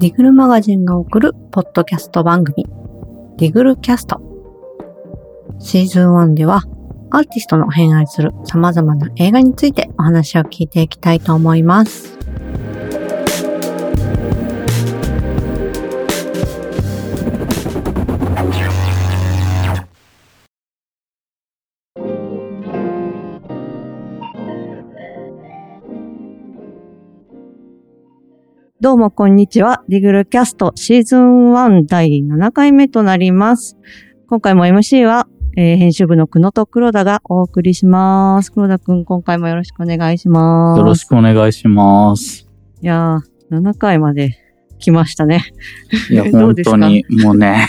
ディグルマガジンが送るポッドキャスト番組、ディグルキャスト。シーズン1では、アーティストの偏愛する様々な映画についてお話を聞いていきたいと思います。どうもこんにちは。ディグルキャストシーズン1第7回目となります。今回も MC は、えー編集部の久野と黒田がお送りします。黒田くん、今回もよろしくお願いします。よろしくお願いします。いやー、7回まで来ましたね。いや、本当に、もうね、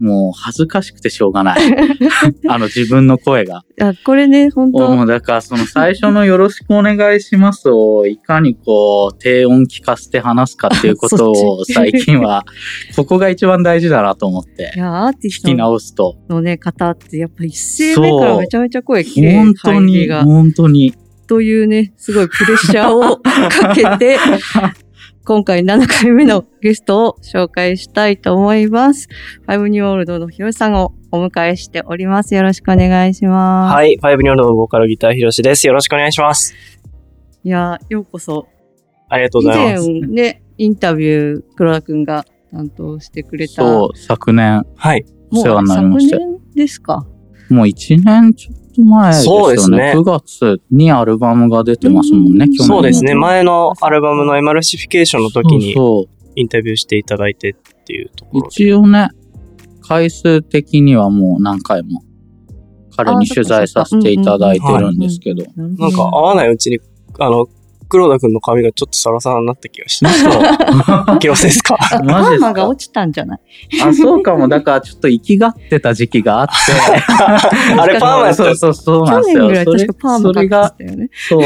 もう恥ずかしくてしょうがない。あの自分の声が。いや、これね、本も当うだからその最初のよろしくお願いしますを、いかにこう、低音聞かせて話すかっていうことを 最近は、ここが一番大事だなと思ってい、や、アーティス聞きト直すと。のね、方って、やっぱ一声目からめちゃめちゃ声綺麗本当に。本当に。というね、すごいプレッシャーを かけて、今回7回目のゲストを紹介したいと思います。ファイブニューオールドのヒロシさんをお迎えしております。よろしくお願いします。はい。ファイブニョルのボーカルギターひろしです。よろしくお願いします。いやー、ようこそ。ありがとう以ございます。前ね、インタビュー、黒田くんが担当してくれた。そう、昨年、はい。もうお世話になりました昨年ですか？もう1年ちょっと前ですよね。そうですね9月にアルバムが出てますもんね、うん去年。そうですね。うん前のアルバムのエマルシフィケーションの時にインタビューしていただいてっていうところで。一応ね、回数的にはもう何回も彼に取材させていただいてるんですけど。なんか合わないうちに、あの、黒田くんの髪がちょっとサラサラになった気がして。気のせいですか？あ、パマジですか？ーマが落ちたんじゃない？あ、そうかも。だからちょっと生きがってた時期があって。あれパーマやったそうそうそうなんですよ。去年ぐらい確かパーマかかっ、てたよね。そう。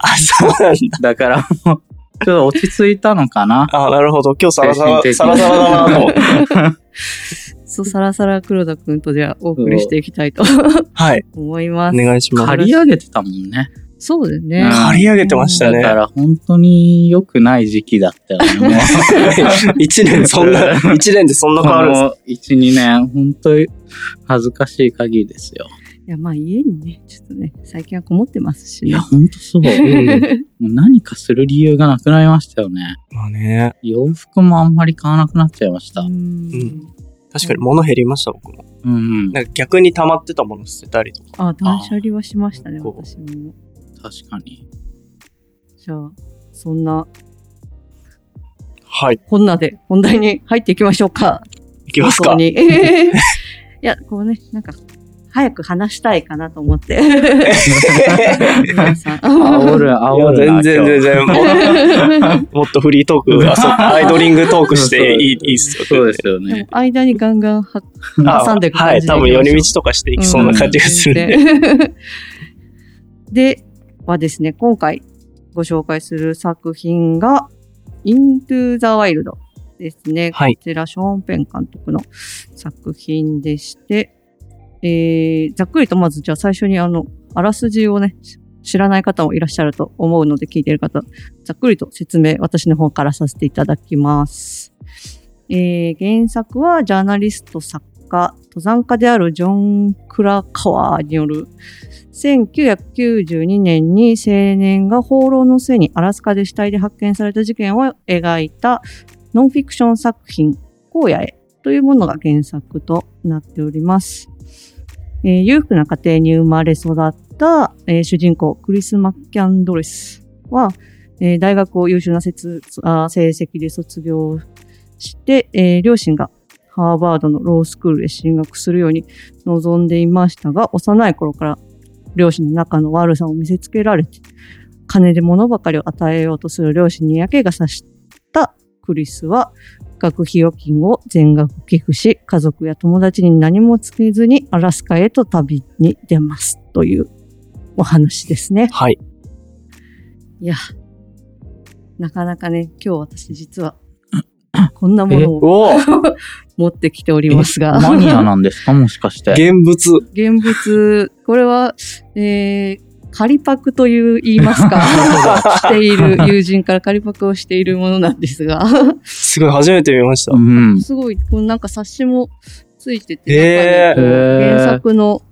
あ、そうなんだ。だからもう、ちょっと落ち着いたのかな。あ、なるほど。今日サラサラ、サラサラだなと思って。そう、サラサラ黒田くんとじゃあお送りしていきたいとはい。思います。お願いします。刈り上げてたもんね。そうだよね。うん刈り上げてましたね。だから本当に良くない時期だったよね。も う一年そんな、一年でそんな変わるんですこの1、2年、本当に恥ずかしい限りですよ。いや、まあ家にね、ちょっとね、最近はこもってますしねいや、。本当そう。もう何かする理由がなくなりましたよね。まあね。洋服もあんまり買わなくなっちゃいました。ううん。ん確かに物減りました、僕も。うん、なんか逆に溜まってたもの捨てたりとか。あ、断捨離はしましたね、私も。確かに。じゃあ、そんな、はい。こんなで本題に入っていきましょうか。いきますか。早々に いや、こうね、なんか、早く話したいかなと思って。煽る、いや、煽るな。全然全然。もっもっとフリートーク、あそうアイドリングトークしていいいいっすよ。そうですよね。間にガンガンはあ挟んでいくはい、感じで多分寄り道とかしていきそうな感じがするんで。で。で、はですね、今回ご紹介する作品が、Into the Wild ですね。はいこちら、ショーン・ペン監督の作品でして、えー、ざっくりとまず、じゃあ最初にあの、あらすじをね、し知らない方もいらっしゃると思うので聞いている方、ざっくりと説明、私の方からさせていただきます。えー、原作はジャーナリスト作家、登山家であるジョン・クラカワーによる1992年に青年が放浪の末にアラスカで死体で発見された事件を描いたノンフィクション作品、荒野へというものが原作となっております。えー裕福な家庭に生まれ育った、えー主人公、クリス・マッキャンドレスは、えー大学を優秀な成績で卒業して、えー両親がハーバードのロースクールへ進学するように望んでいましたが、幼い頃から両親の仲の悪さを見せつけられて、金で物ばかりを与えようとする両親に嫌気がさしたクリスは、学費預金を全額寄付し、家族や友達に何もつけずにアラスカへと旅に出ます。というお話ですね。はい。いや、なかなかね、今日私実は、こんなものを 持ってきておりますが。マニアなんですか？もしかして。現物。現物、これは、えー、仮パクという言いますか、している友人から仮パクをしているものなんですが、すごい、初めて見ました。うん。すごい、このなんか冊子もついてて、へー原作の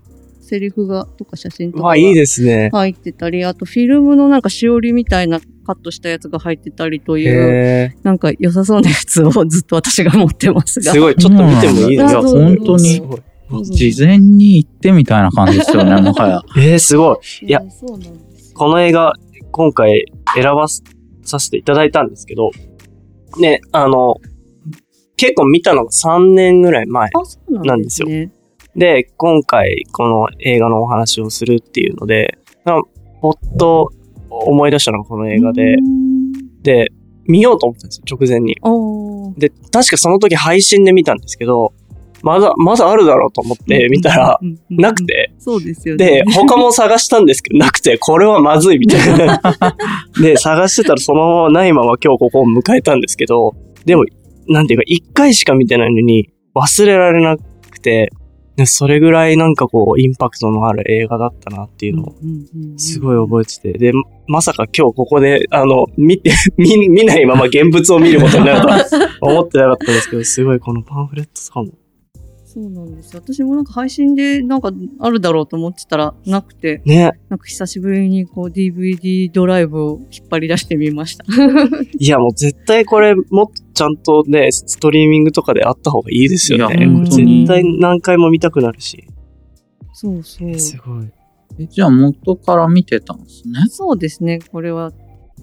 セリフが、とか写真とかがうわ、いいですね。入ってたり、あとフィルムのなんかしおりみたいなカットしたやつが入ってたりという、へなんか良さそうなやつをずっと私が持ってますが。ーすごい、ちょっと見てもいいですか本当にす、ごい。事前に行ってみたいな感じですよね、もはや。えー、すごい。いや。この映画、今回選ばさせていただいたんですけど、ね、あの、結構見たのが3年ぐらい前。あ、そうなんですね。で、今回この映画のお話をするっていうので、なんかぽっと思い出したのがこの映画でう、んで、見ようと思ったんですよ、直前に。で、確かその時配信で見たんですけど、まだ、まだあるだろうと思って見たら、なくて、そうですよね。で、他も探したんですけど、なくて、これはまずいみたいな。で、探してたらそのままないまま今日ここを迎えたんですけど、でも、なんていうか、一回しか見てないのに忘れられなくて、でそれぐらいなんかこう、インパクトのある映画だったなっていうのを、すごい覚えてて、で、まさか今日ここで、あの、見て、見、見ないまま現物を見ることになるとは 思ってなかったんですけど、すごいこのパンフレットとかも。そうなんですよ。私もなんか配信でなんかあるだろうと思ってたらなくて、ね。なんか久しぶりにこう DVD ドライブを引っ張り出してみました。いや、もう絶対これ、もっとちゃんとね、ストリーミングとかであった方がいいですよね。絶対何回も見たくなるし。そうそう。すごい。えじゃあ元から見てたんですね？そうですね。これは、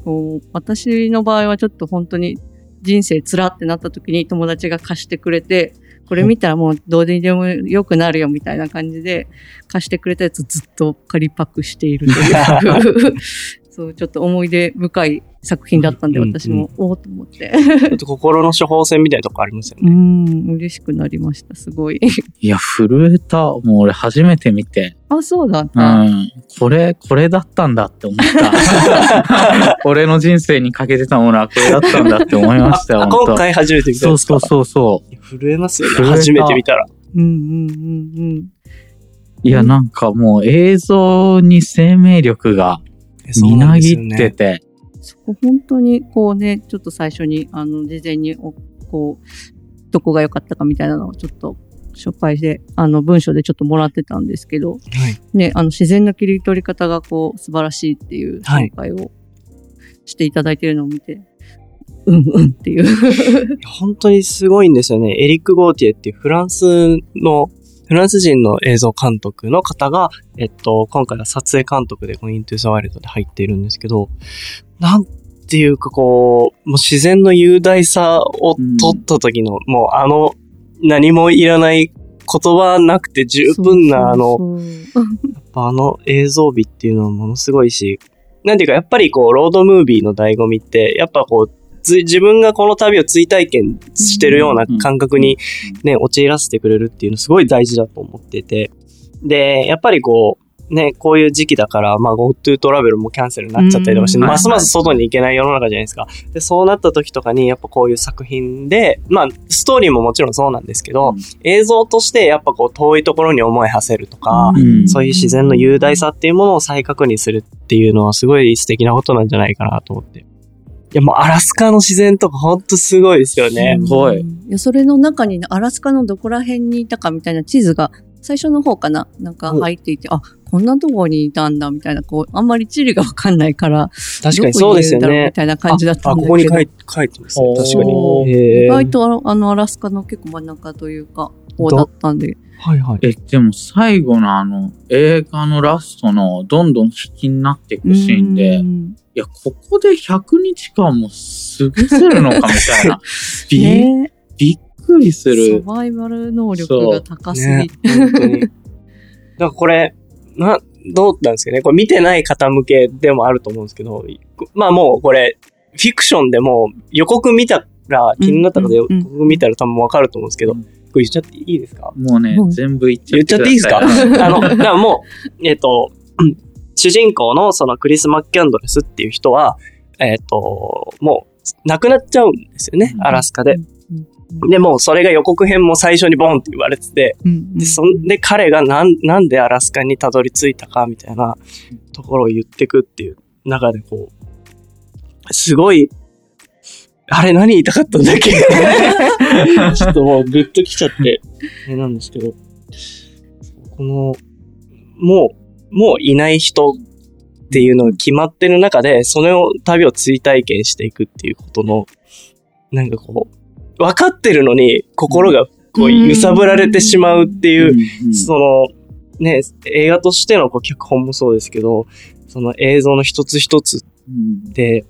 こう、私の場合はちょっと本当に人生つらってなった時に友達が貸してくれて、これ見たらもうどうにでも良くなるよみたいな感じで貸してくれたやつずっと仮パクしているという。そう、ちょっと思い出深い作品だったんで、うんうん私も、おおと思って。ちょっと心の処方箋みたいなとこありますようね。ん、嬉しくなりました、すごい。いや、震えた。もう俺初めて見て。あ、そうだっうた。ん。これ、これだったんだって思った。俺の人生にかけてたものはこれだったんだって思いましたよ、今回初めて見たそうそうそうそう。震えますよね。初めて見たら。うんうんうんいや、なんかもう映像に生命力がみなぎって。て。うん。そこ本当にこうね、ちょっと最初に、あの、事前にお、こう、どこが良かったかみたいなのをちょっと、紹介で、あの、文章でちょっともらってたんですけど、はい。ね、あの、自然な切り取り方がこう、素晴らしいっていうはい紹介をしていただいてるのを見て、うんうんっていう。本当にすごいんですよね。エリック・ゴーティエっていうフランスの、フランス人の映像監督の方が、えっと、今回は撮影監督でこのイントゥ・ザ・ワイルドで入っているんですけど、なんていうかこう、もう自然の雄大さを取った時の、もうあの、何もいらない言葉なくて十分なあの、あの映像美っていうのはものすごいし、なんていうかやっぱりこう、ロードムービーの醍醐味って、やっぱこう、つ自分がこの旅を追体験してるような感覚にね、陥らせてくれるっていうのすごい大事だと思ってて。で、やっぱりこう、ね、こういう時期だから、まあ GoTo トラベルもキャンセルになっちゃったりとかして、うん。ますます外に行けない世の中じゃないですか。で、そうなった時とかに、やっぱこういう作品で、まあ、ストーリーももちろんそうなんですけど、映像としてやっぱこう遠いところに思い馳せるとか、うん。そういう自然の雄大さっていうものを再確認するっていうのはすごい素敵なことなんじゃないかなと思って。いや、もうアラスカの自然とかほんとすごいですよね。すごい。いや、それの中にね、アラスカのどこら辺にいたかみたいな地図が、最初の方かな？なんか入っていて、あ、こんなとこにいたんだ、みたいな、こう、あんまり地理がわかんないから、確かにそうですよねみ。たいな感じだったあ、んだけど。ここに書いてますね。確かに。意外とあのあのアラスカの結構真ん中というか、方だったんで。はいはい。え、でも最後のあの、映画のラストのどんどん引きになっていくシーンで、いうんや、ここで100日間も過ごせるのかみたいな。び、ねびっくりすサる。バイバル能力が高すぎねて。、本当に。だからこれ、な、どうなんですかね。これ見てない方向けでもあると思うんですけど、まあもうこれ、フィクションでも予告見たら、気になった方で予うんうん。うん告見たら多分わかると思うんですけど、うん。これ言っちゃっていいですか？もうね、う。ん全部言っちゃ言っちゃっていいですか？あの、だからもう、えっ、と、うん主人公のそのクリス・マッキャンドレスっていう人は、えっ、と、もう亡くなっちゃうんですよね、うん。アラスカで。でも、それが予告編も最初にボンって言われてて、うんで、そんで彼がなん、なんでアラスカにたどり着いたかみたいなところを言ってくっていう中でこう、すごい、あれ何言いたかったんだっけ？ちょっともうグッときちゃって、あれなんですけど、この、もう、もういない人っていうのが決まってる中で、それを、旅を追体験していくっていうことの、なんかこう、分かってるのに心がこう揺さぶられてしまうっていう、うんその、ね、映画としてのこう脚本もそうですけど、その映像の一つ一つうんで、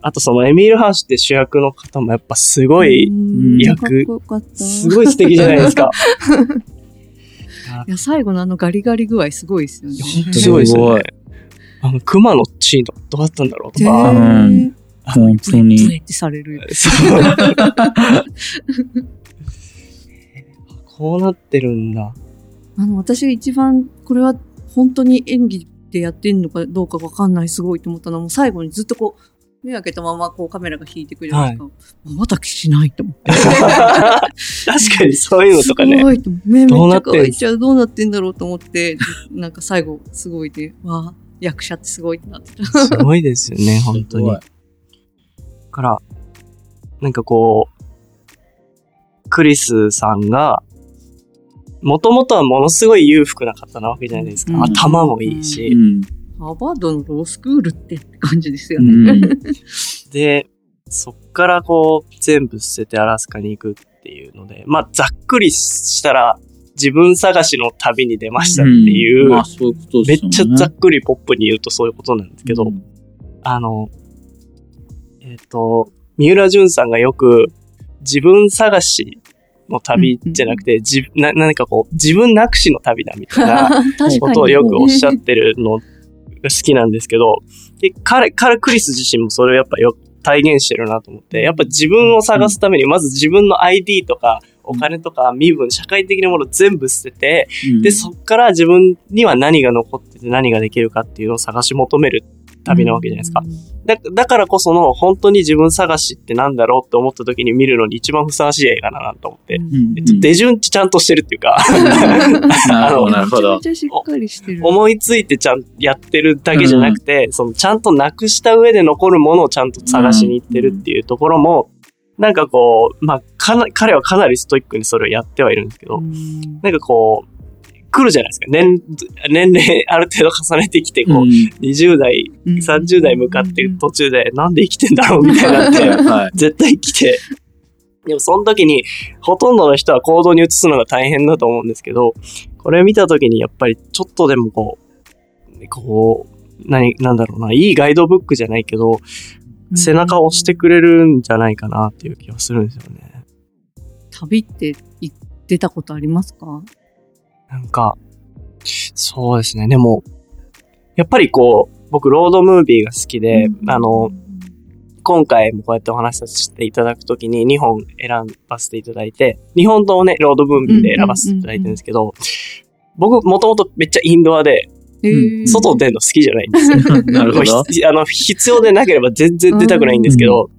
あとそのエミール・ハーシュって主役の方もやっぱすごい、うん役。すごい素敵じゃないですか。いや、最後のあのガリガリ具合すごいですよね。本当すごいですよね。あの、熊のシーンとかどうだったんだろうとでか。うん本当にブレってされる。そうこうなってるんだ。あの、私が一番、これは本当に演技でやってんのかどうかわかんない、すごいと思ったのは、もう最後にずっとこう、目開けたままこうカメラが引いてくるじゃないですか。まばたきしないと思って。確かにそういうのとかねす。ごいと思って目めっちゃ乾いちゃう、どうなってんだろうと思って、なんか最後、すごいで、わあ、役者ってすごいってなってた。すごいですよね、本当に。から、なんかこう、クリスさんが、もともとはものすごい裕福な方なわけじゃないですか。うん頭もいいし。うんハーバードのロースクールってって感じですようね。ん で、そっからこう、全部捨ててアラスカに行くっていうので、まあ、ざっくりしたら、自分探しの旅に出ましたっていう、めっ。ちゃざっくりポップに言うとそういうことなんですけど、うんあの、えっ、と、三浦淳さんがよく自分探しの旅じゃなくて、じな何かこう、自分なくしの旅だみたいな。ことをよくおっしゃってるのが好きなんですけど、で彼、彼、クリス自身もそれをやっぱよ体現してるなと思って、やっぱ自分を探すために、まず自分の ID とか、お金とか身分、社会的なもの全部捨てて、うん。で、そっから自分には何が残ってて何ができるかっていうのを探し求める旅なわけじゃないですか。だだからこその本当に自分探しってなんだろうって思った時に見るのに一番ふさわしい映画だなと思って。うん。えっと、出順ちゃんとしてるっていうか、なるほど、なるほど。めちゃめ。ちゃしっかりしてる。思いついてちゃんやってるだけじゃなくて、そのちゃんとなくした上で残るものをちゃんと探しに行ってるっていうところも、なんかこう、まあ、かな、彼はかなりストイックにそれをやってはいるんですけど、うん。なんかこう、来るじゃないですか。年、年齢ある程度重ねてきて、こう、うん20代、30代向かってる途中で、なんで生きてんだろうみたいになって、はい。絶対来て、でもその時に、ほとんどの人は行動に移すのが大変だと思うんですけど、これを見た時にやっぱりちょっとでもこう、こう、何、なんだろうな、いいガイドブックじゃないけど、背中を押してくれるんじゃないかなっていう気がするんですよね。旅って行出たことありますか？なんか、そうですね。でも、やっぱりこう、僕、ロードムービーが好きで、あの、今回もこうやってお話しさせていただくときに2本選ばせていただいて、2本ともね、ロードムービーで選ばせていただいてるんですけど、僕、もともとめっちゃインドアで、外出るの好きじゃないんですよ。なるほど。あの、必要でなければ全然出たくないんですけど、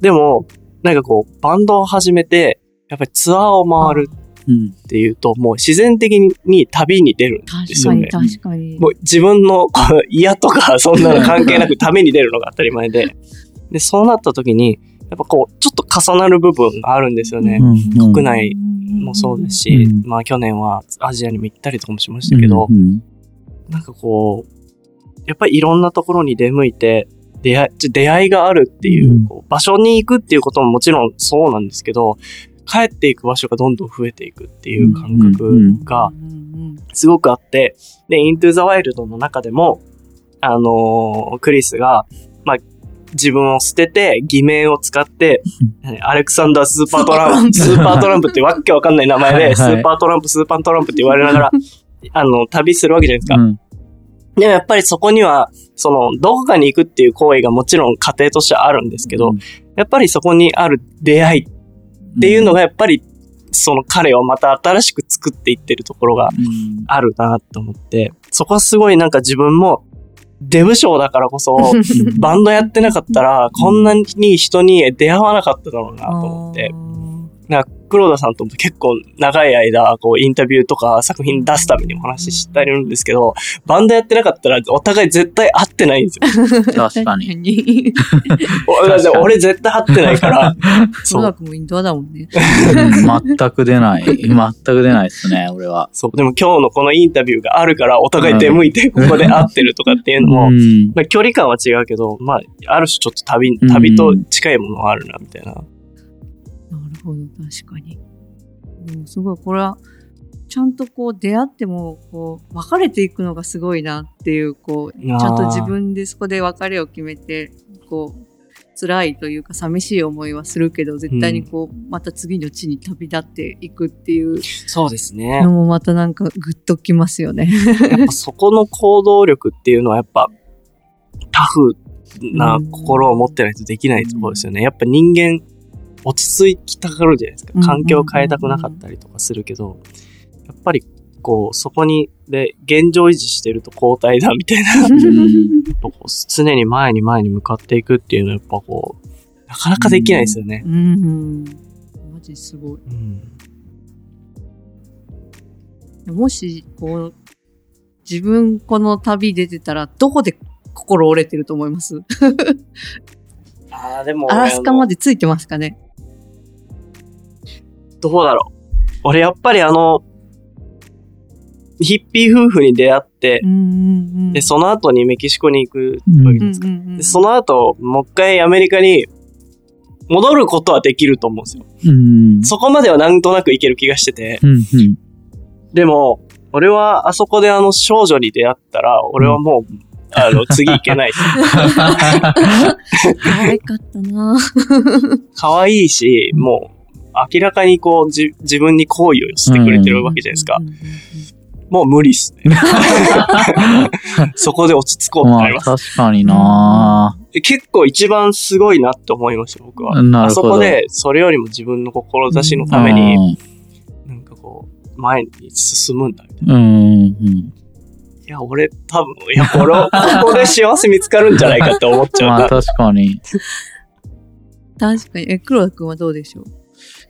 でも、なんかこう、バンドを始めて、やっぱりツアーを回るうんっていうと、もう自然的に旅に出るんで確かに、すよね。確かに。もう自分の嫌とかそんなの関係なく旅に出るのが当たり前で。で、そうなった時に、やっぱこう、ちょっと重なる部分があるんですよね。うん国内もそうですし、うんまあ去年はアジアにも行ったりとかもしましたけど、うんなんかこう、やっぱりいろんなところに出向いて、出会い、出会いがあるっていう、う場所に行くっていうことももちろんそうなんですけど、帰っていく場所がどんどん増えていくっていう感覚がすごくあって、で、 Into the Wild の中でも、あのークリスが、まあ、自分を捨てて、偽名を使って、アレクサンダー・スーパートランプ、スーパートランプってわけわかんない名前で、スーパートランプ、スーパートランプって言われながら、あの、旅するわけじゃないですか。うんでもやっぱりそこには、その、どこかに行くっていう行為がもちろん過程としてあるんですけど、やっぱりそこにある出会いっていうのがやっぱり、その彼をまた新しく作っていってるところがうん。あるなと思って、そこはすごいなんか自分も、デブ賞だからこそ、バンドやってなかったら、こんなに人に出会わなかっただろうなと思って、なんか黒田さんとも結構長い間、こう、インタビューとか作品出すためにお話ししたりるんですけど、バンドやってなかったらお互い絶対会ってないんですよ。確かに。俺絶対会ってないから。そ そうもインドアだもんね。うん全く出ない。全く出ないですね、俺は。そう。でも今日のこのインタビューがあるから、お互い出向いてここで会ってるとかっていうのも、うんまあ、距離感は違うけど、まあ、ある種ちょっと旅、うん旅と近いものはあるな、みたいな。ほど、確かに。でもすごい、これは、ちゃんとこう出会っても、こう、別れていくのがすごいなっていう、こう、ちゃんと自分でそこで別れを決めて、こう、辛いというか寂しい思いはするけど、絶対にこう、また次の地に旅立っていくっていうそうですねのもまたなんかグッときますよね。やっぱ そこの行動力っていうのはやっぱタフな心を持ってないとできないところですよね。やっぱ人間落ち着きたがるじゃないですかうん。環境を変えたくなかったりとかするけど、やっぱりこうそこにで現状維持してると後退だみたいな、常に前に前に向かっていくっていうのはやっぱこう、なかなかできないですよね。うんうん。マジすごい。うんもし、こう、自分この旅出てたら、どこで心折れてると思います？ああ、でもアラスカまで。でついてますかね？どうだろう。俺やっぱりあの、ヒッピー夫婦に出会って、うんうんうん。で、その後にメキシコに行くわけですか。うんうんうんでその後、もう一回アメリカに戻ることはできると思うんですよ。うん。そこまではなんとなくいける気がしてて。うんうんでも、俺はあそこであの少女に出会ったら、俺はもう、あの、次行けない。可愛かったな 可愛いし、もう、明らかにこう、じ自分に好意を寄せてくれてるわけじゃないですか。もう無理っすね。そこで落ち着こうってまあなります。確かにな結構一番すごいなって思いました、僕は。あなるほどそこで、それよりも自分の志のために、なんかこう、前に進むんだみたいな。うん。いや、俺多分、いや、これ、ここで幸せ見つかるんじゃないかって思っちゃうな。まあ確かに。確かに。え、黒田くんはどうでしょう？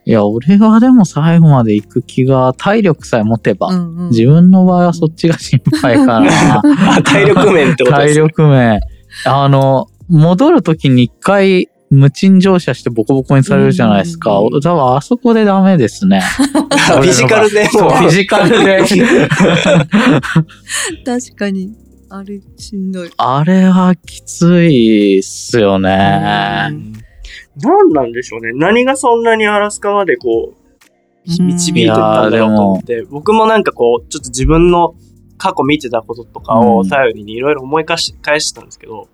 いや、俺はでも最後まで行く気が、体力さえ持てば。うんうん。自分の場合はそっちが心配かな。あ体力面ってことで体すね。力面。あの、戻るときに一回、無賃乗車してボコボコにされるじゃないですか。うん多分あそこでダメですね。フィジカルでそうフィジカルで。確かに。あれ、しんどい。あれはきついっすよね。何なんでしょうね。何がそんなにアラスカまでこう、うん。導いてったんだろうと思って、僕もなんかこう、ちょっと自分の過去見てたこととかを頼りにいろいろ思い返し返してたんですけど、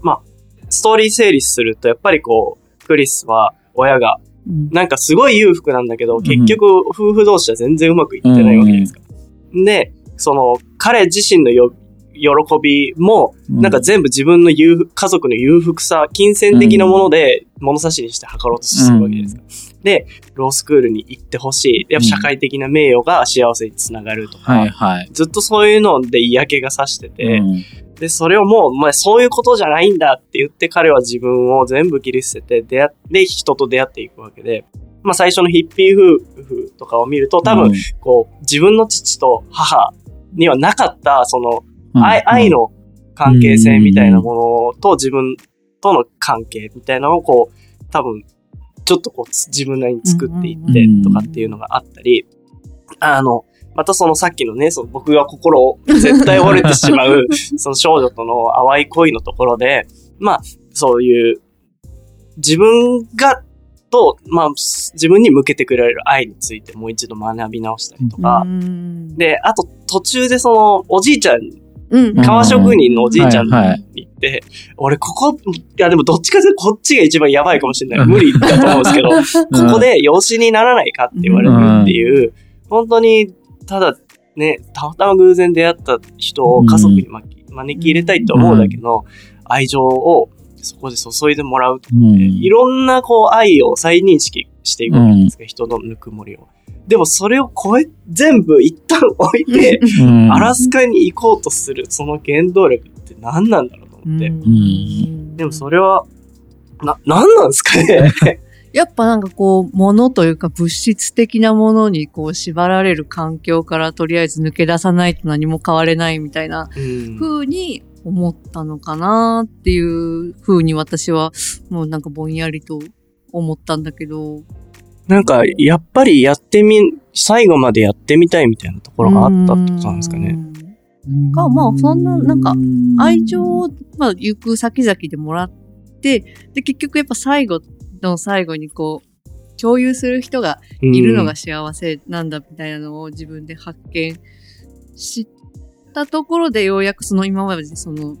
まあ、ストーリー整理すると、やっぱりこう、クリスは親が、うん。なんかすごい裕福なんだけど、結局夫婦同士は全然うまくいってないわけじゃないですか。で、その、彼自身のよ喜びも、なんか全部自分の裕福家族の裕福さ、金銭的なもので物差しにして測ろうとするわけですか。で、ロースクールに行ってほしい。やっぱ社会的な名誉が幸せにつながるとか、はいはい。ずっとそういうので嫌気がさしてて、うん。で、それをもう、まあそういうことじゃないんだって言って彼は自分を全部切り捨てて、出会って、人と出会っていくわけで、まあ最初のヒッピー夫婦とかを見ると、多分、こう、自分の父と母にはなかった、その、うん愛愛の関係性みたいなものと自分との関係みたいなのをこう、多分、ちょっとこう、自分なりに作っていってとかっていうのがあったり、あの、またそのさっきのね、その僕が心を絶対折れてしまう、その少女との淡い恋のところで、まあ、そういう、自分が、と、まあ、自分に向けてくれる愛についてもう一度学び直したりとか、うん。で、あと途中でその、おじいちゃん、うん。革職人のおじいちゃんにはいはい。行って、俺ここ、いやでもどっちかというとこっちが一番やばいかもしれない。うん。無理だと思うんですけど、ここで養子にならないかって言われるっていう、本当に、ただね、たまたま偶然出会った人を家族に招き入れたいと思うだけの愛情をそこで注いでもらういろんなこう愛を再認識していくわけじゃないですか、人のぬくもりを。でもそれを超え、全部一旦置いて、うん。アラスカに行こうとするその原動力って何なんだろうと思って。うん。でもそれは、な、何なんですかね？やっぱなんかこう、物というか物質的なものにこう縛られる環境からとりあえず抜け出さないと何も変われないみたいなうん。風に思ったのかなっていう風に私はもうなんかぼんやりと思ったんだけど。なんか、やっぱりやってみ、最後までやってみたいみたいなところがあったってことなんですかね。うん。が、まあ、そんな、なんか、愛情を、まあ、行く先々でもらって、で、結局やっぱ最後の最後にこう、共有する人がうんいるのが幸せなんだみたいなのを自分で発見したところでようやくその今までその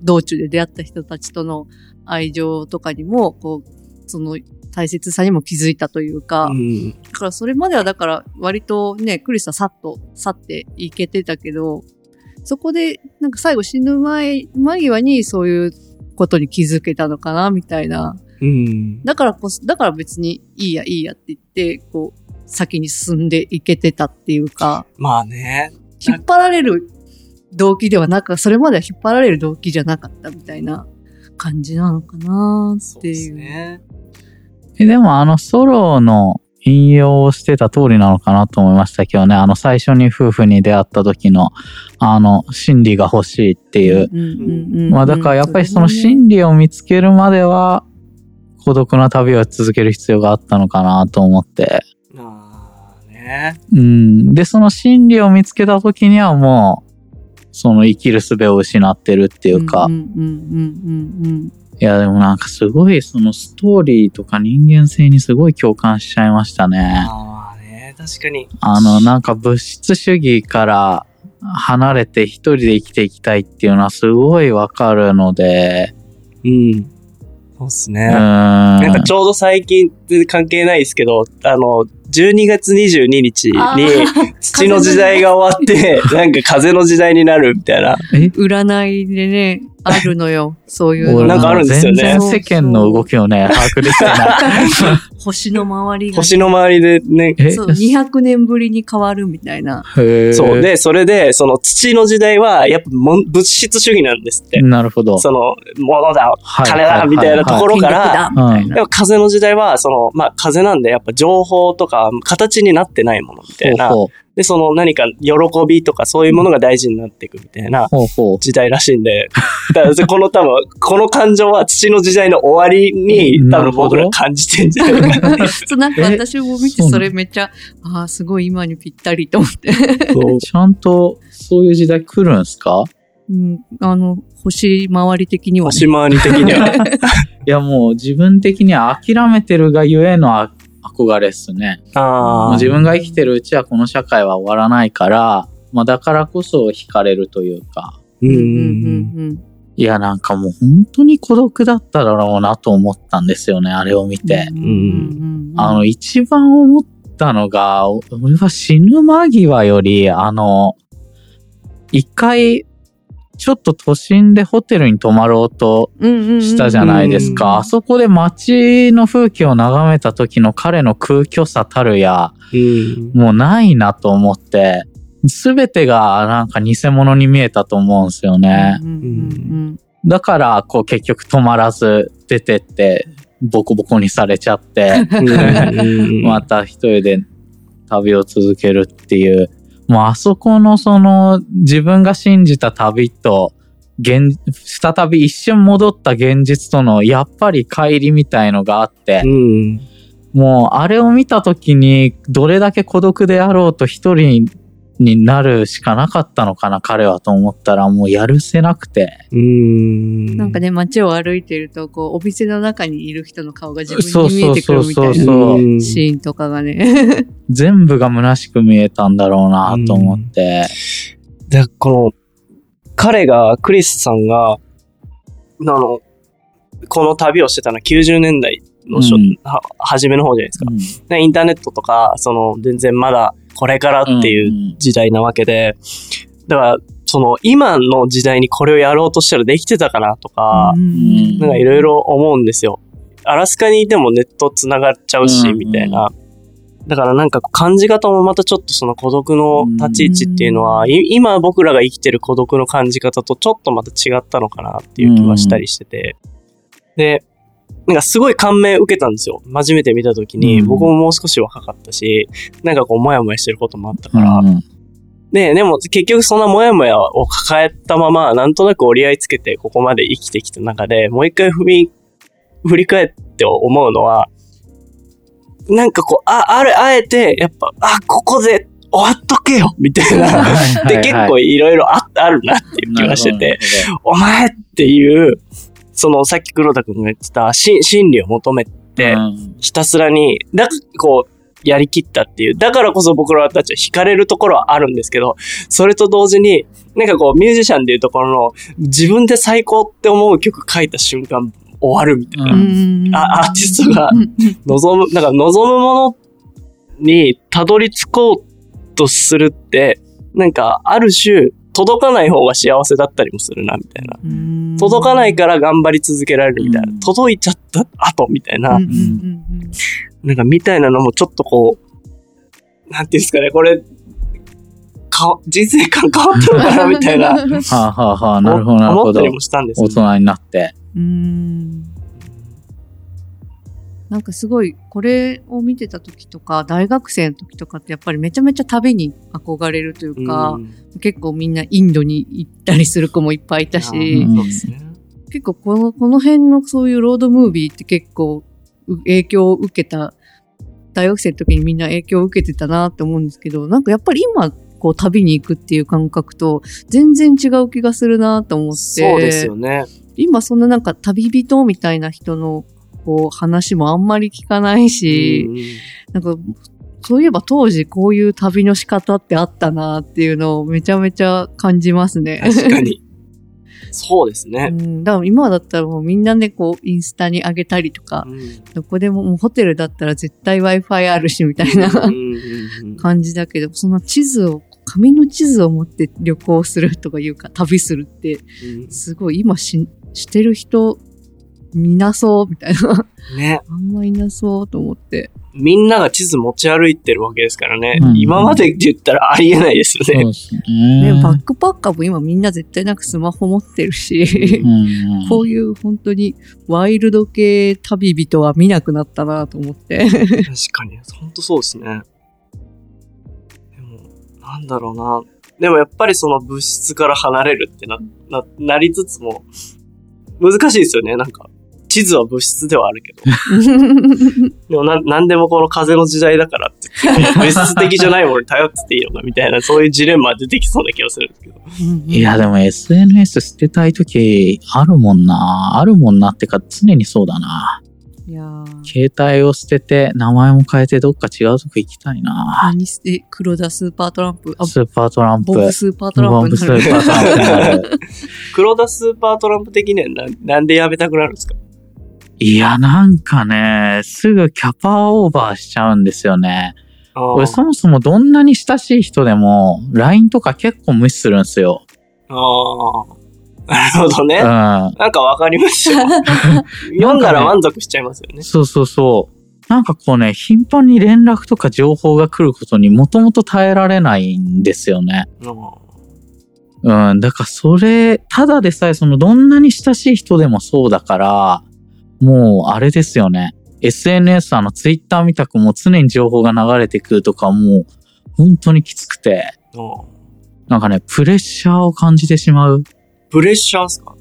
道中で出会った人たちとの愛情とかにも、こう、その大切さにも気づいたというか、うん。だからそれまではだから割とね、クリスはさっと去っていけてたけど、そこでなんか最後死ぬ前、間際にそういうことに気づけたのかなみたいな。うん。だからこそ、だから別にいいやいいやって言って、こう、先に進んでいけてたっていうか、まあね。引っ張られる動機ではなく、それまでは引っ張られる動機じゃなかったみたいな感じなのかなそうでっていう。すね。えでもあのソロの引用をしてた通りなのかなと思いましたけどね。あの最初に夫婦に出会った時の、あの、心理が欲しいっていう。まあだからやっぱりその理心理を見つけるまでは、孤独な旅を続ける必要があったのかなと思って。ああ、ね。うん。で、その心理を見つけた時にはもう、その生きる術を失ってるっていうか、うんうんうんうんうんいやでもなんかすごいそのストーリーとか人間性にすごい共感しちゃいましたね。ああね、確かに。あの、なんか物質主義から離れて一人で生きていきたいっていうのはすごいわかるので、うん。そうっすね。ん。なんかちょうど最近って関係ないですけど、あの、12月22日に土の時代が終わって、なんか風の時代になるみたいな。え？占いでね、あるのよ。そういうなんかあるんですよね全然世間の動きをね、把握できてない。星の周りがね、星の周りでね、え？そう、200年ぶりに変わるみたいな。へーそう。で、それで、その土の時代は、やっぱ物質主義なんですって。なるほど。その、物だ、はい金だ、みたいなところから。でも風の時代は、その、まあ、風なんで、やっぱ情報とか、形になってないものみたいな。ほうほうで、その何か喜びとかそういうものが大事になっていくみたいな。時代らしいんで、だからこの多分、この感情は土の時代の終わりに多分なるほど僕ら感じてんじゃないかな。そう、なんか私も見てそれめっちゃ、ああ、すごい今にぴったりと思って。そう ちゃんとそういう時代来るんすか？うん、あの、星回り的には、ね。星回り的には。いやもう自分的には諦めてるがゆえのあ憧れっすね。もうああ。自分が生きてるうちはこの社会は終わらないから、まあだからこそ惹かれるというか。うんうんうんうんいやなんかもう本当に孤独だっただろうなと思ったんですよね、あれを見うん。て。うんうんうんあの一番思ったのが、お俺は死ぬ間際より、あの、一回、ちょっと都心でホテルに泊まろうとしたじゃないですうんか。あそこで街の風景を眺めた時の彼の空虚さたるや、うん。もうないなと思って、すべてがなんか偽物に見えたと思うんですよね。うんうんだから、こう結局止まらず出てって、ボコボコにされちゃって、うん また一人で旅を続けるっていう、もうあそこのその自分が信じた旅と、現、再び一瞬戻った現実とのやっぱり乖離みたいのがあってう、ん。もうあれを見た時にどれだけ孤独であろうと一人になるしかなかったのかな彼はと思ったらもうやるせなくて。うん。なんかね、街を歩いてると、こう、お店の中にいる人の顔が自分に見えてくるみたいなシーンとかがね。全部が虚しく見えたんだろうなと思って。で、この、彼が、クリスさんが、あの、この旅をしてたのは90年代の初、うんは初めの方じゃないですか。うんでインターネットとか、その、全然まだこれからっていう時代なわけで、だから、その、今の時代にこれをやろうとしたらできてたかなとか、んなんかいろいろ思うんですよ。アラスカにいてもネット繋がっちゃうし、うんみたいな。だからなんか感じ方もまたちょっとその孤独の立ち位置っていうのは、今僕らが生きてる孤独の感じ方とちょっとまた違ったのかなっていう気はしたりしてて。で、なんかすごい感銘受けたんですよ。初めて見た時に、うん。僕ももう少し若かったし、なんかこう、もやもやしてることもあったから、うんで、でも結局そんなモヤモヤを抱えたまま、なんとなく折り合いつけてここまで生きてきた中で、もう一回振り、振り返って思うのは、なんかこう、あ、ある、あえて、やっぱ、あ、ここで終わっとけよみたいな。で、結構いろいろああるなっていう気がしてて、お前っていう、そのさっき黒田くんが言ってた、し真理を求めて、うんひたすらに、だこう、やりきったっていう。だからこそ僕らたちは惹かれるところはあるんですけど、それと同時に、なんかこう、ミュージシャンでいうところの、自分で最高って思う曲書いた瞬間、終わるみたいな。うんあアーティストが望む、なんか望むものにたどり着こうとするって、なんか、ある種、届かない方が幸せだったりもするな、みたいな。うん届かないから頑張り続けられるみたいな。うん届いちゃった後みたいな。なんかみたいなのもちょっとこう、なんていうんですかね、これ、か、人生観変わったのかなみたいな、はあ、はあはあ、なるほど、なるほど思ったり。もしたんですね。人になって。うんうんなんかすごい、これを見てた時とか、大学生の時とかってやっぱりめちゃめちゃ旅に憧れるというか、うん結構みんなインドに行ったりする子もいっぱいいたし、ね。結構この、この辺のそういうロードムービーって結構う影響を受けた、大学生の時にみんな影響を受けてたなって思うんですけど、なんかやっぱり今、こう旅に行くっていう感覚と全然違う気がするなと思って。そうですよね。今そんななんか旅人みたいな人のこう話もあんまり聞かないし、なんかそういえば当時こういう旅の仕方ってあったなっていうのをめちゃめちゃ感じますね。うん確かに。そうですうね。ん、だから今だったらもうみんなでこうインスタに上げたりとか、うんどこでももうホテルだったら絶対 Wi-Fi あるしみたいな感じだけど、その地図を、紙の地図を持って旅行するとかいうか旅するってうんすごい今ししてる人見なそうみたいな。ね。あんまいなそうと思って。みんなが地図持ち歩いてるわけですからね。うん今までって言ったら ありえないですよね。そうですね、ね。バックパッカーも今みんな絶対なんかスマホ持ってるし、うん こういう本当にワイルド系旅人は見なくなったなと思って。確かに。ほんとそうですね。でも、なんだろうな。でもやっぱりその物質から離れるってな、な、なりつつも、難しいですよね。なんか、地図は物質ではあるけど。でもな、なんでもこの風の時代だからって言って、物質的じゃないものに頼ってていいのかみたいな、そういうジレンマ出てきそうな気がするんですけど。いや、でも SNS 捨てたい時あるもんな。あるもんなってか常にそうだな。いやー携帯を捨てて名前も変えてどっか違うとこ行きたいな。何して、黒田スーパートランプ、あ、スーパートランプ。ボブスーパートランプボブスーパートランプ。黒田スーパートランプ的にはななんでやめたくなるんですか？いや、なんかね、すぐキャパオーバーしちゃうんですよね。あ俺そもそもどんなに親しい人でも、LINE とか結構無視するんですよ。あー。なるほどね。うなんかわかりますよ。読んだら満足しちゃいますよねん。。そうそうそう。なんかこうね、頻繁に連絡とか情報が来ることにもともと耐えられないんですよね。あうん。だからそれ、ただでさえそのどんなに親しい人でもそうだから、もうあれですよね。SNS あの Twitter みたくもう常に情報が流れてくるとかもう本当にきつくて、なんかね、プレッシャーを感じてしまう。プレッシャーっすか？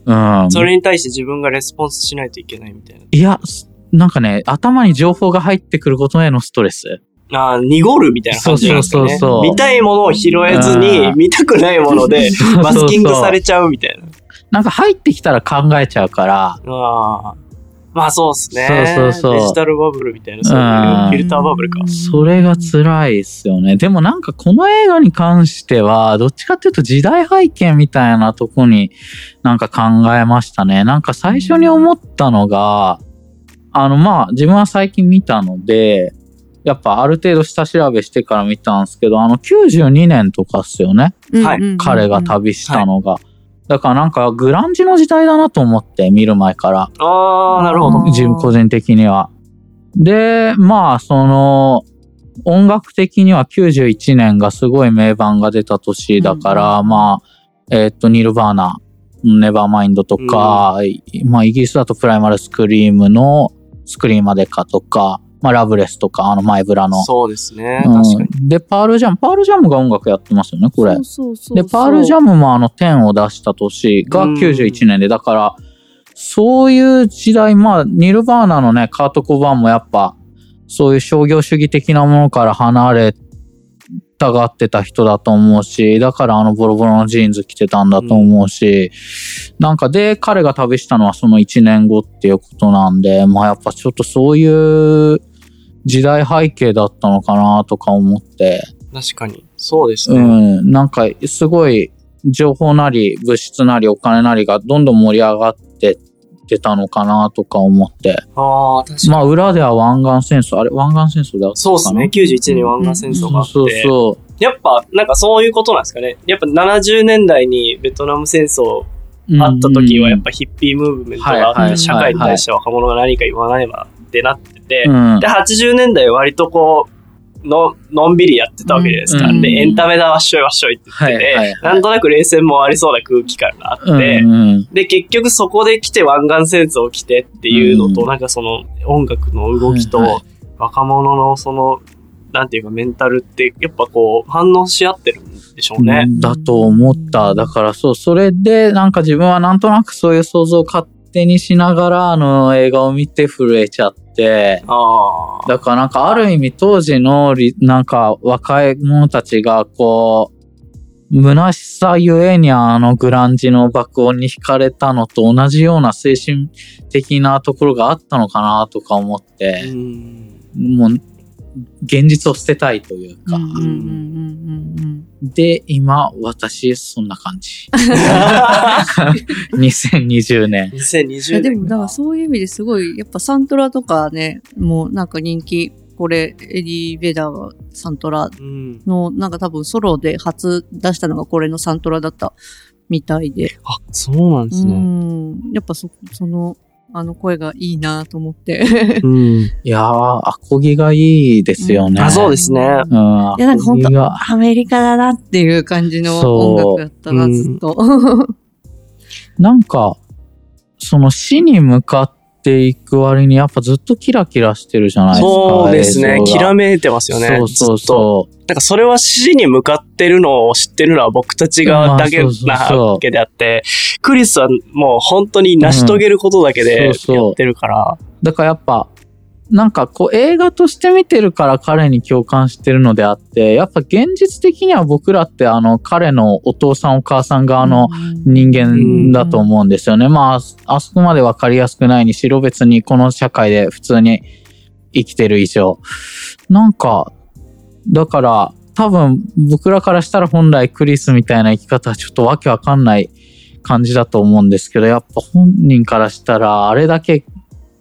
うん。それに対して自分がレスポンスしないといけないみたいいや、すなんかね、頭に情報が入ってくることへのストレス。な。ああ、濁るみたいな感じなんですかね。そうそうそうそう見たいものを拾えずうに、ん見たくないもので、マスキングされちゃうみたいな。なんか入ってきたら考えちゃうから、ああ。まあそうっすね。そうそうそうデジタルバブルみたいな、そうフィルターバブルか。それが辛いですよね。でもなんかこの映画に関しては、どっちかっていうと時代背景みたいなとこになんか考えましたね。なんか最初に思ったのが、あのまあ自分は最近見たので、やっぱある程度下調べしてから見たんですけど、あの92年とかっすよね。はい彼が旅したのが。だからなんかグランジの時代だなと思って見る前から。ああ、なるほど。うん自分個人的には。で、まあ、その、音楽的には91年がすごい名盤が出た年だから、まあ、えーっと、ニルバーナネバーマインドとか、まあイギリスだとプライマルスクリームのスクリーンまでかとか、まあラブレスとか、あのマイブラの。そうですね。うん確かに。で、パールジャム、パールジャムが音楽やってますよね、これ。そうそうそうそうで、パールジャムもあの10を出した年がうん91年で、だから、そういう時代、まあ、ニルバーナのね、カート・コバーンもやっぱ、そういう商業主義的なものから離れたがってた人だと思うし、だからあのボロボロのジーンズ着てたんだと思うし、なんかで、彼が旅したのはその1年後っていうことなんで、まあやっぱちょっとそういう時代背景だったのかなとか思って、確かに。そうですうね。ん、なんかすごい情報なり物質なりお金なりがどんどん盛り上がってってたのかなとか思って。ああ、確かに。まあ裏では湾岸戦争、あれ湾岸戦争であったそうですね。91年に湾岸戦争があって。そうそやっぱ、なんかそういうことなんですかね。やっぱ70年代にベトナム戦争う。あった時はやっぱヒッピームーブメントがあって、社会に対して若者が何か言わねばってなってて、うん。で、80年代は割とこう、の、のんびりやってたわけですか。うん。で、エンタメだわっしょいわっしょいって言ってて、はいはいはい。なんとなく冷戦もありそうな空気感があって、うんうん。で、結局そこで来て湾岸戦争来てっていうのと、うん。なんかその音楽の動きとはいはい。若者のその、なんていうかメンタルってやっぱこう反応し合ってるんでしょうね。だと思った。だからそう、それでなんか自分はなんとなくそういう想像を勝手にしながらあの映画を見て震えちゃって。だからなんかある意味当時のりなんか若い者たちがこう、虚しさゆえにあのグランジの爆音に惹かれたのと同じような精神的なところがあったのかなとか思って、うん。もう現実を捨てたいというか。で、今、私、そんな感じ。2020年。い2020やで年もだからそういう意味ですごいやっぱサントラとかねもうなんか人気これエディ・ベダーがサントラうん。のなんか多分ソロで初出したのがこれのサントラだったみたいで、あ、そうなんですうね。んやっぱそそのあの声がいいなと思ってうん。いやー、アコギがいいですよね。あ、そうですね。うん。いやなんか本当アメリカだなっていう感じの音楽だったなずっと、なんか、その死に向かっていく割にやっぱずっとキラキラしてるじゃないですか。そうですねきらめいてますよね。そうそうそなんかそれは死に向かってるのを知ってるのは僕たちがだけなわけであって、クリスはもう本当に成し遂げることだけでうんそうそうやってるから、う。だからやっぱ、なんかこう映画として見てるから彼に共感してるのであって、やっぱ現実的には僕らってあの彼のお父さんお母さん側の人間だと思うんですよね。まあ、あそこまでわかりやすくないにしろ別にこの社会で普通に生きてる以上。なんか、だから多分僕らからしたら本来クリスみたいな生き方はちょっとわけわかんない感じだと思うんですけど、やっぱ本人からしたらあれだけ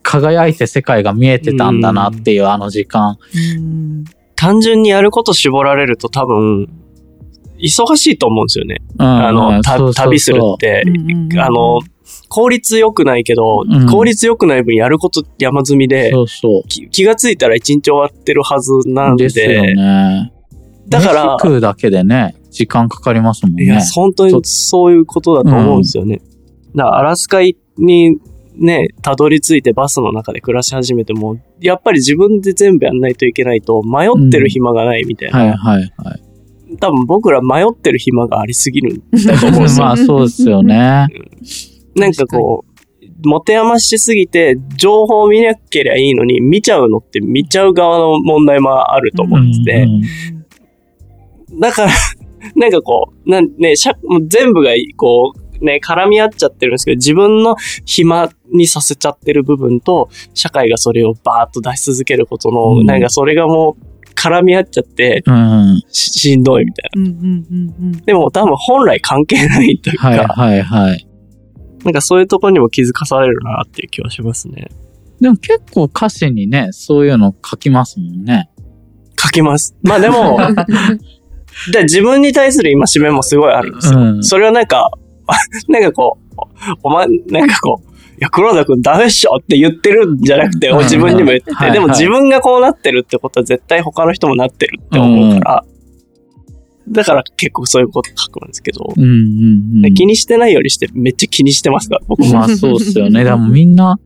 輝いて世界が見えてたんだなっていうあの時間。うん単純にやること絞られると多分、忙しいと思うんですよね。うんあの、旅するってうんうんうん、あの、効率良くないけど、うん効率良くない分やること山積みで、そうそう。き気がついたら一日終わってるはずなんで、ですよね。だから飯食うだけでね、時間かかりますもんね。いや、本当にそういうことだと思うんですよね。だから、アラスカにね、たどり着いてバスの中で暮らし始めても、やっぱり自分で全部やんないといけないと、迷ってる暇がないみたいな。はいはいはい。多分僕ら迷ってる暇がありすぎるんだと思うんですよ。まあそうですよね。なんかこう、持て余しすぎて、情報を見なければいいのに、見ちゃうのって見ちゃう側の問題もあると思ってて、うんうんだから、なんかこう、なんね、全部がこう、ね、絡み合っちゃってるんですけど、自分の暇にさせちゃってる部分と、社会がそれをバーッと出し続けることの、うんなんかそれがもう絡み合っちゃって、うん。ししんどいみたいな。うんうんうんうんでも多分本来関係ないというか、はいはいはい。なんかそういうところにも気づかされるなっていう気はしますね。でも結構歌詞にね、そういうの書きますもんね。書きます。まあでも、で自分に対する戒めもすごいあるんですよ。うんそれはなんか、なんかこう、お前、なんかこう、いや、黒田くんダメっしょって言ってるんじゃなくて、うん自分にも言ってて、はいでも自分がこうなってるってことは絶対他の人もなってるって思うから、だから結構そういうこと書くんですけど、うんうんうん。気にしてないようにしてめっちゃ気にしてますから、僕も。まあそうっすよね。でもみんな、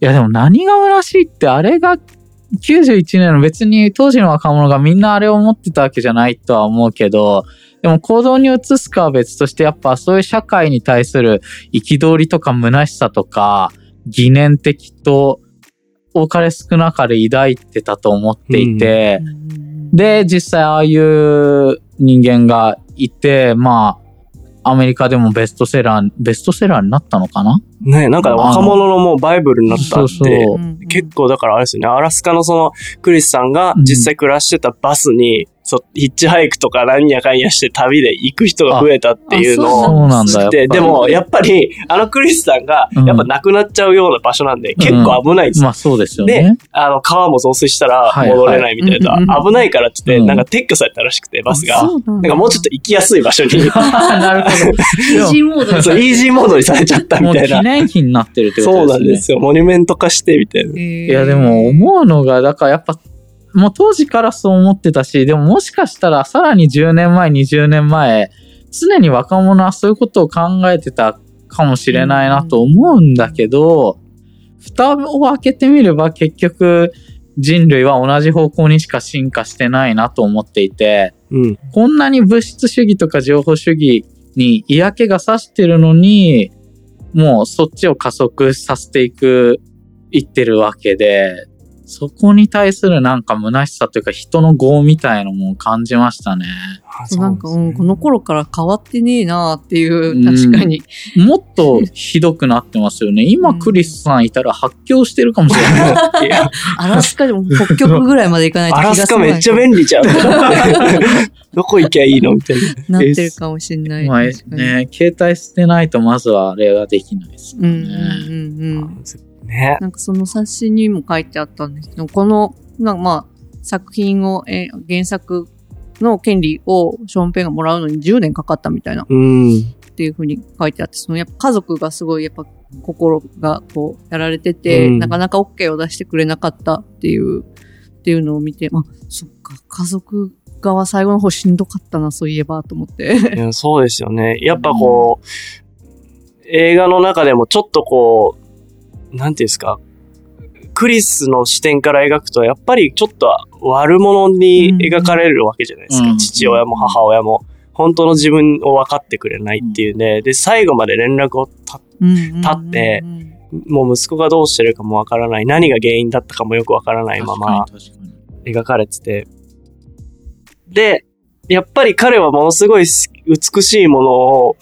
いやでも何が虚しいってあれが91年の別に当時の若者がみんなあれを思ってたわけじゃないとは思うけど、でも行動に移すかは別としてやっぱそういう社会に対する憤りとか虚しさとか疑念的と多かれ少なかれ抱いてたと思っていて、で、実際ああいう人間がいて、まあ、アメリカでもベストセラー、ベストセラーになったのかな？ね、なんか若者のもうバイブルになったって。そうそう。結構だからあれですよね、アラスカのそのクリスさんが実際暮らしてたバスに、そうヒッチハイクとか何やかんやして旅で行く人が増えたっていうのをそうなんだよ。で、でも、やっぱり、あのクリスさんが、やっぱ亡くなっちゃうような場所なんで、結構危ないんですよ。まあそうですよでね。、あの、川も増水したらはい戻れないみたいな、はいはい危ないからって言って、うんなんか撤去されたらしくて、バスが。あそうなんだなんかもうちょっと行きやすい場所に、なるほど。イージーモードにそう、イージーモードにされちゃったもうみたいな。記念碑になってるってことそうですね。なんですよ。モニュメント化して、みたいな。いいやでも思うのが、だからやっぱ、もう当時からそう思ってたし、でももしかしたらさらに10年前、20年前、常に若者はそういうことを考えてたかもしれないなと思うんだけど、蓋を開けてみれば結局人類は同じ方向にしか進化してないなと思っていて、うん。こんなに物質主義とか情報主義に嫌気がさしてるのに、もうそっちを加速させていく、いってるわけで、そこに対するなんか虚しさというか人の業みたいのも感じましたね。なんか、うん、この頃頃から変わってねえなっていうう、ん確かに。もっとひどくなってますよね。今クリスさんいたら発狂してるかもしれない。アラスカでも北極ぐらいまで行かないとアラスカめっちゃ便利じゃん。どこ行きゃいいのみたいな。なってるかもしれない。まあ。ね、携帯捨てないとまずはあれができないですよね。うんうんうんうん。ね。なんかその冊子にも書いてあったんですけど、この、なんかまあ、作品を、えー原作の権利をショーンペンがもらうのに10年かかったみたいなうん。っていうふうに書いてあって、そのやっぱ家族がすごいやっぱ心がこうやられてて、うんなかなか OK を出してくれなかったっていう、っていうのを見て、まあ、そっか、家族側最後の方しんどかったな、そういえば、と思って。そうですよね。やっぱこう、映画の中でもちょっとこう、なんていうんですか、クリスの視点から描くと、やっぱりちょっと悪者に描かれるわけじゃないですか。うん父親も母親も。本当の自分を分かってくれないっていうね。で、最後まで連絡をた立立ってもう息子がどうしてるかもわからない。何が原因だったかもよくわからないまま描かれてて。で、やっぱり彼はものすごい美しいものを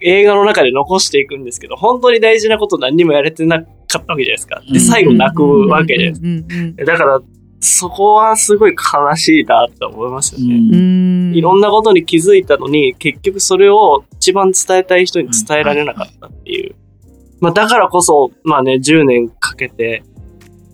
映画の中で残していくんですけど、本当に大事なこと何にもやれてなかったわけじゃないですか。で、うん最後泣くわけで。うんうんだから、そこはすごい悲しいなって思いますよね。いろんなことに気づいたのに、結局それを一番伝えたい人に伝えられなかったっていう。まあだからこそ、まあね、10年かけて、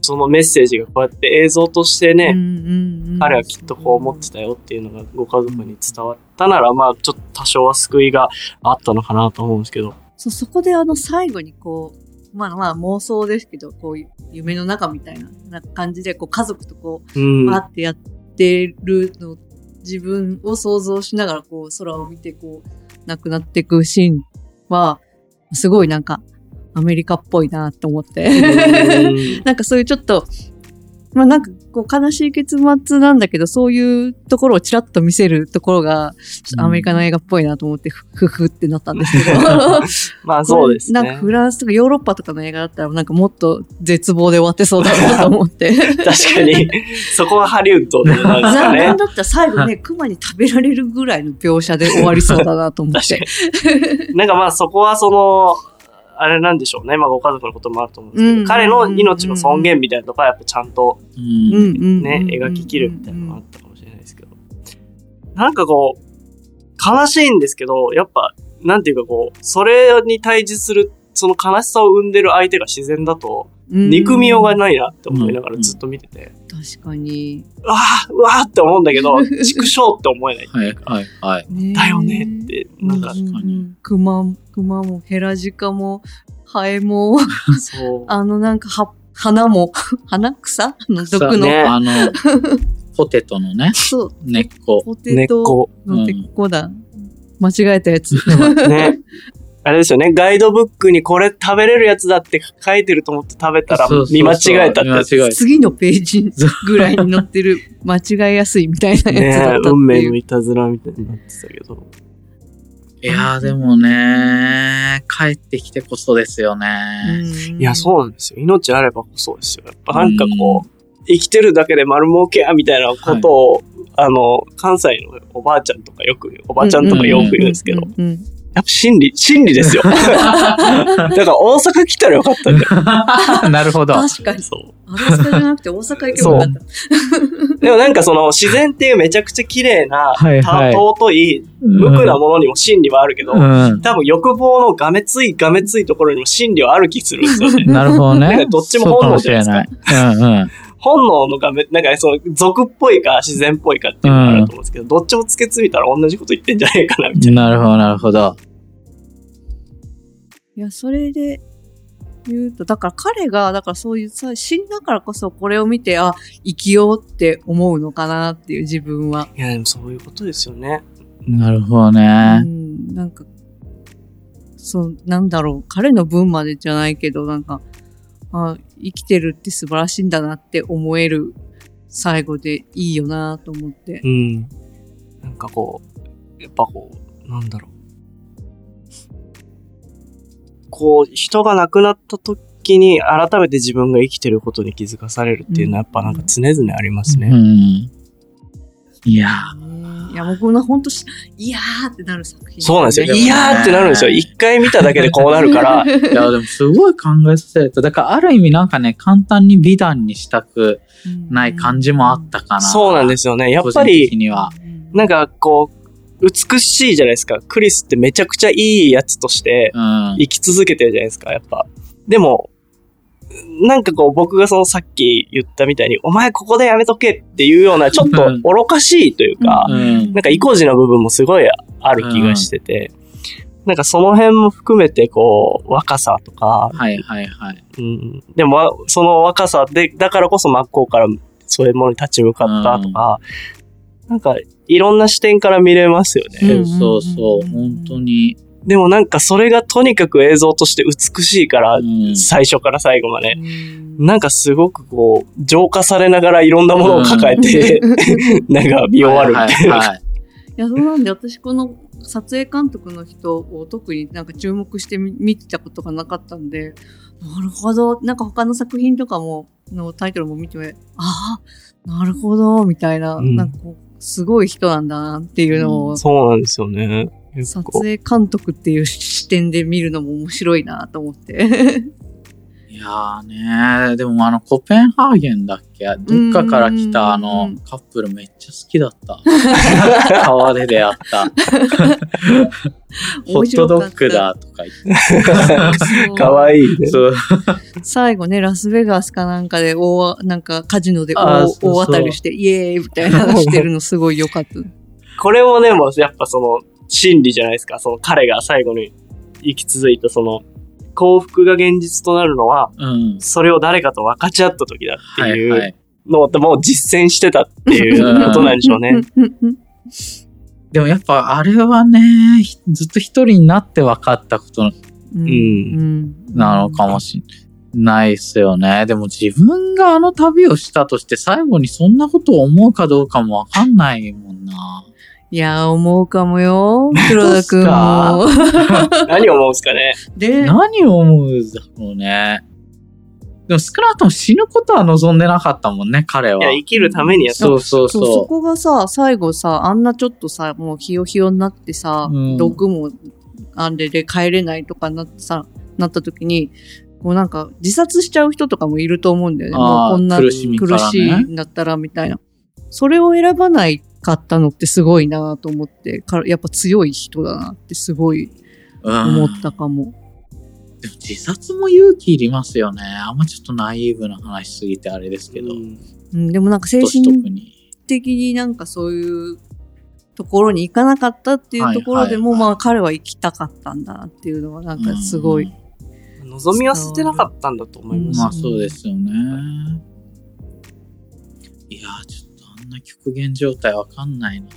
そのメッセージがこうやって映像としてね、ね彼はきっとこう思ってたよっていうのがご家族に伝わったなら、まあちょっと多少は救いがあったのかなと思うんですけど。そう、そこであの最後にこう、まあまあ妄想ですけど、こういう夢の中みたいなな感じで、こう家族とこうんう、。わーってやってるの、自分を想像しながらこう空を見てこう、亡くなっていくシーンは、すごいなんかアメリカっぽいなって思って。うん なんかそういうちょっと、まあなんかこう悲しい結末なんだけど、そういうところをちらっと見せるところが、アメリカの映画っぽいなと思って、ふ ふふってなったんですけど。まあそうですねなんか。フランスとかヨーロッパとかの映画だったら、なんかもっと絶望で終わってそうだなと思って。確かに、そこはハリウッドなんですかなんね。だったら最後ね、熊に食べられるぐらいの描写で終わりそうだなと思って。なんかまあそこはその、あれなんでしょうね。まあご家族のこともあると思うんですけど、うん彼の命の尊厳みたいなとこはやっぱちゃんとうんうん描ききるみたいなのがあったかもしれないですけど。なんかこう、悲しいんですけど、やっぱ、なんていうかこう、それに対峙する、その悲しさを生んでる相手が自然だと、憎みようがないなって思いながらずっと見てて、確かに。うわーうわーって思うんだけど、畜生って思えない。はい、はい、はい。ねだよねって、なんかう、んうん熊、熊もヘラジカも、ハエも、そう。あのなんかは、花も、花草？あの毒の、ねあの、ポテトのね、そう、根っこ。ポ根っテトこ。の根っこだ。間違えたやつ。ね。あれですよね。ガイドブックにこれ食べれるやつだって書いてると思って食べたら見間違えたって次のページぐらいに載ってる 間違いやすいみたいなやつだねったって運命のいう。いたずらみたいになってたけど。いやーでもね、帰ってきてこそですよね。いや、そうなんですよ。命あればこそですよ。やっぱなんかこう、生きてるだけで丸儲けやみたいなことを、あの、関西のおばあちゃんとかよく、おばあちゃんとかよく言うんですけど、やっぱ真理、真理ですよ。だから大阪来たらよかったんだよ。なるほど。確かに。そう。アラスカじゃなくて大阪行けばよかった。でもなんかその自然っていうめちゃくちゃ綺麗な、はいはいた尊い、無垢なものにも真理はあるけど、うん。多分欲望のがめついがめついところにも真理はある気するんですよね。なるほどね。どっちも本能じゃないですかそうかもしれない。うんうん。本能のがめ、なんかねその俗っぽいか自然っぽいかっていうのがあると思うんですけど、どっちもつけついたら同じこと言ってんじゃないかなみたいな。なるほど、なるほど。いや、それで言うと、だから彼が、だからそういうさ、死んだからこそこれを見て、あ、生きようって思うのかなっていう自分は。いや、でもそういうことですよね。なるほどうね。ん、なんか、そう、なんだろう、彼の分までじゃないけど、なんか、あ、生きてるって素晴らしいんだなって思える最後でいいよなと思って。うん。なんかこう、やっぱこう、なんだろう。こう、人が亡くなった時に改めて自分が生きてることに気づかされるっていうのはやっぱなんか常々ありますうね。ん。いやいや、僕の本当し、いやーってなる作品、そうなんですよ。いやーってなるんですよ。一回見ただけでこうなるから。ー いや、でもすごい考えさせられた。だからある意味なんかね、簡単に美談にしたくない感じもあったかな。そうなんですよね。やっぱ個人的り、には。なんかこう、美しいじゃないですか。クリスってめちゃくちゃいいやつとしてうん。生き続けてるじゃないですか、やっぱ。でも、なんかこう僕がそのさっき言ったみたいに、お前ここでやめとけっていうようなちょっとうん愚かしいというか、うん。なんか意固地な部分もすごいある気がしてて、なんかその辺も含めてこう、若さとか、はいはいはい。うん、でもわその若さで、だからこそ真っ向からそういうものに立ち向かったとか、なんかいろんな視点から見れますよね。うん。そうそう、うん本当に。でもなんかそれがとにかく映像として美しいから、うん最初から最後まで。うんなんかすごくこう、浄化されながらいろんなものを抱えて、なんか見終わるみたいな。はいはいはいいや、そうなんで、私この撮影監督の人を特になんか注目してみ見てたことがなかったんで、なるほど。なんか他の作品とかも、のタイトルも見ても、ああ、なるほど、みたいな、うんなんかこう、すごい人なんだなっていうのを、そうなんですよね。結撮構影監督っていう視点で見るのも面白いなと思って。いやーねでもあの、コペンハーゲンだっけ？どっかから来たあのうん、カップルめっちゃ好きだった。川で出会 った。ホットドッグだとか言って。かわいいね。そう。最後ね、ラスベガスかなんかで大、なんかカジノで大あーそうそう大当たりして、イエーイみたいなのしてるのすごい良かった。これもね、もうやっぱその、真理じゃないですか。その彼が最後に生き続いたその、幸福が現実となるのは、うん。それを誰かと分かち合った時だってはいいうはい。のをもう実践してたっていうことなんでしょうね。でもやっぱあれはね、ひずっと一人になって分かったことうんうんなのかもしれないですよね。でも自分があの旅をしたとして最後にそんなことを思うかどうかも分かんないもんな。いやー、思うかもよ。黒田くんも。何思うんですかね。で、何を思うんだろうね。でも少なくとも死ぬことは望んでなかったもんね、彼は。いや、生きるためにやった。そうそうそう、そそこがさ、最後さ、あんなちょっとさ、もうひよひよになってさ、うん毒もあれで帰れないとかなってさ、なった時に、こうなんか自殺しちゃう人とかもいると思うんだよね。もうこんな苦しみからね苦しいんだったらみたいな。それを選ばないかったのってすごいなと思って、かやっぱ強い人だなってすごいうん。思ったかも。でも自殺も勇気いりますよね。あんまちょっとナイーブな話しすぎてあれですけど。うんうん、でもなんか精年神。的になんかそういうところに行かなかったっていうところでも、はいはいはいまあ彼は行きたかったんだなっていうのはなんかすごい。望みは捨てなかったんだと思います。まあそうですよね。いやー、ち極限状態わかんないな。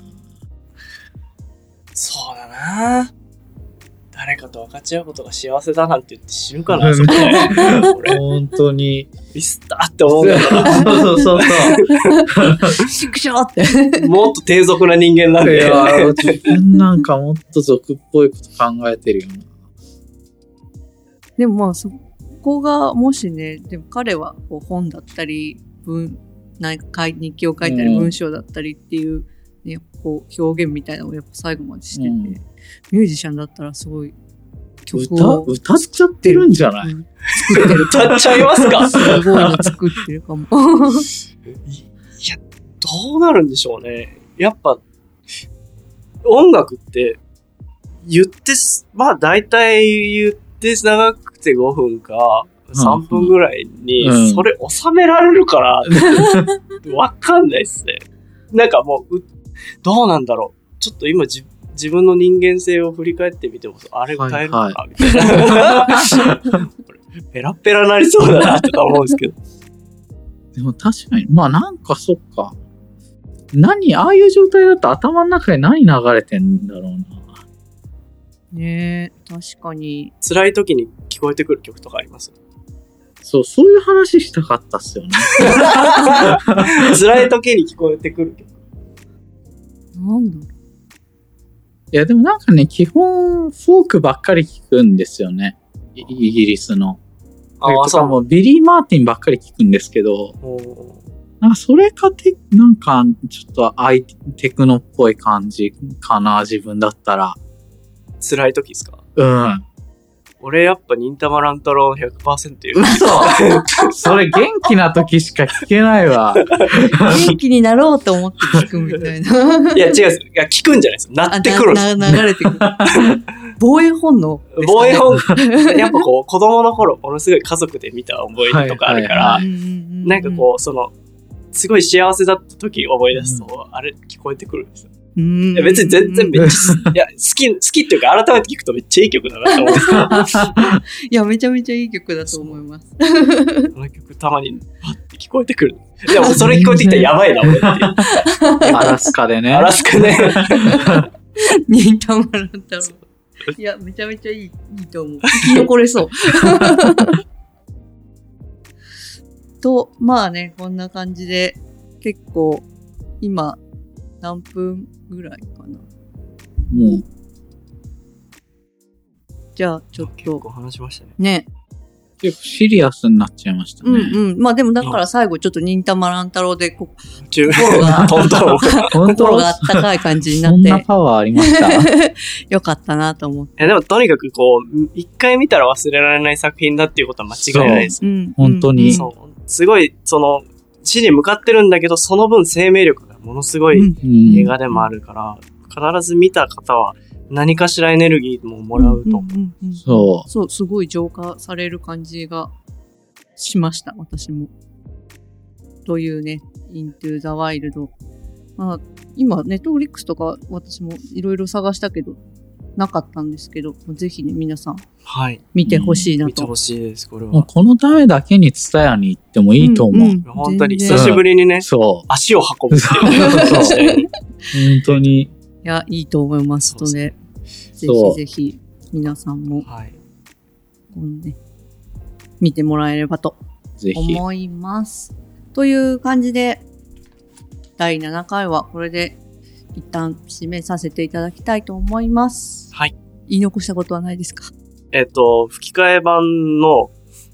そうだな誰かと分かち合うことが幸せだなんて言って死ぬかな、そこで 俺、本当に。ミスったって思うんだけそうそうそう 畜生って。ど、もっと低俗な人間なんそう。いで。や、自分なんかもっと俗っぽいこと考えてるよな。でもまあそこがもしね、でも彼はこう本だったり、文、なんか書い日記を書いたりうん文章だったりっていう、ね、こう表現みたいなのをやっぱ最後までしてて、うんミュージシャンだったらすごい曲歌、を歌っちゃってるんじゃない？うん作ってる。歌っちゃいますか？すごいの作ってるかも。いや、どうなるんでしょうね。やっぱ、音楽って、言ってす、まあ大体言って長くて5分か、3分ぐらいにうん、それ収められるから、わかんないっすね。なんかもう、うどうなんだろう。ちょっと今じ自分の人間性を振り返ってみても、あれ歌えるのかな、みたいな。ペラペラなりそうだな、とか思うんですけど。でも確かに、まあなんかそっか。何、ああいう状態だと頭の中で何流れてんだろうな。ねえ、確かに。辛い時に聞こえてくる曲とかあります？そう、そういう話したかったっすよね。辛い時に聞こえてくる曲。なんだ？ろいや、でもなんかね、基本、フォークばっかり聞くんですよね。イイギリスの。ああ、そう。もビリー・マーティンばっかり聞くんですけど、なんかそれかて、なんかちょっとアイテクノっぽい感じかな、自分だったら。辛い時ですか？うん。俺やっぱ忍たま乱太郎100%言う。嘘 それ元気な時しか聞けないわ。う。元気になろうと思って聞くみたいな。いや違うです。いや、聞くんじゃないです。なってくるんです。あなな流れてくる。防衛本能ね、防衛本、やっぱこう、子供の頃、ものすごい家族で見た思い出とかあるから、なんかこう、その、すごい幸せだった時思い出すと、あれ聞こえてくるんですよ。う。うんいや別に全然めっちゃ、いや、好き、好きっていうか改めて聞くとめっちゃいい曲だなと思うんですけど、いや、めちゃめちゃいい曲だと思います。この曲たまに、パッて聞こえてくる。でもそれ聞こえてきたらやばいな、俺っていう。アラスカでね。アラスカね。忍たま乱太郎。いや、めちゃめちゃいい、いいと思う。生き残れそう。と、まあね、こんな感じで、結構、今、何分ぐらいかな。もう、じゃあ、ちょっと、結構話しましたね。ね。結構シリアスになっちゃいましたね。うんうん。まあでも、だから最後、ちょっと忍たま乱太郎で、こ中心がトントン。本当 心があったかい感じになそんなって、パワーありました？よかったなと思って。いやでもとにかくこう、一回見たら忘れられない作品だっていうことは間違いないです。うん。本当にうんそう。すごい、その、死に向かってるんだけど、その分生命力がものすごい映画でもあるから、必ず見た方は何かしらエネルギーももらうと。んんうんそう。そう、すごい浄化される感じがしました、私も。というね、Into the Wild。まあ、今、ネットフリックスとか私もいろいろ探したけど、なかったんですけど、ぜひね、皆さんはい。見てほしいなと。見てほしいです、これもうは。このためだけにツタヤに行ってもいいと思う。んん本当に久しぶりにね、そう。足を運ぶそう本当に。いや、いいと思いますので、ぜひぜひ皆さんも、はい。見てもらえればとぜひ。思います。という感じで、第7回はこれで一旦締めさせていただきたいと思います。はい。言い残したことはないですか？えっと、吹き替え版の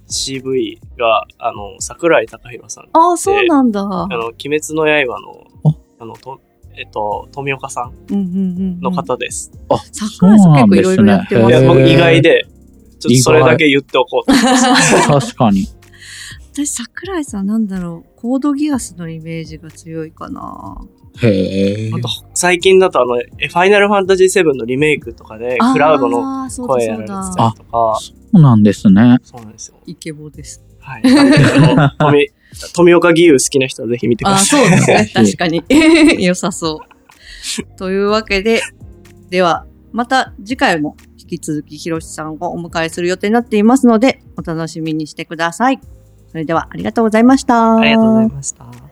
CV が、あの、桜井貴弘さん。ああ、そうなんだ。あの、鬼滅の刃の、あ？の、と、えっと、富岡さんうんうんうんうん。の方です。あ、桜井さん結構いろいろやってますいや、意外で、ちょっとそれだけ言っておこうと。確かに。私、桜井さんなんだろう。コードギアスのイメージが強いかな。へえあ。と、最近だとあの、えファイナルファンタジー7のリメイクとかで、クラウドのあーそうだ声やられてたりとか、そうなんですね。そうなんですよ。イケボです。はい。あの富 富岡義勇好きな人はぜひ見てくああ、ださい。そうですね。確かに。良さそう。というわけで、では、また次回も引き続きひろしさんをお迎えする予定になっていますので、お楽しみにしてください。それではありがとうございました。ありがとうございました。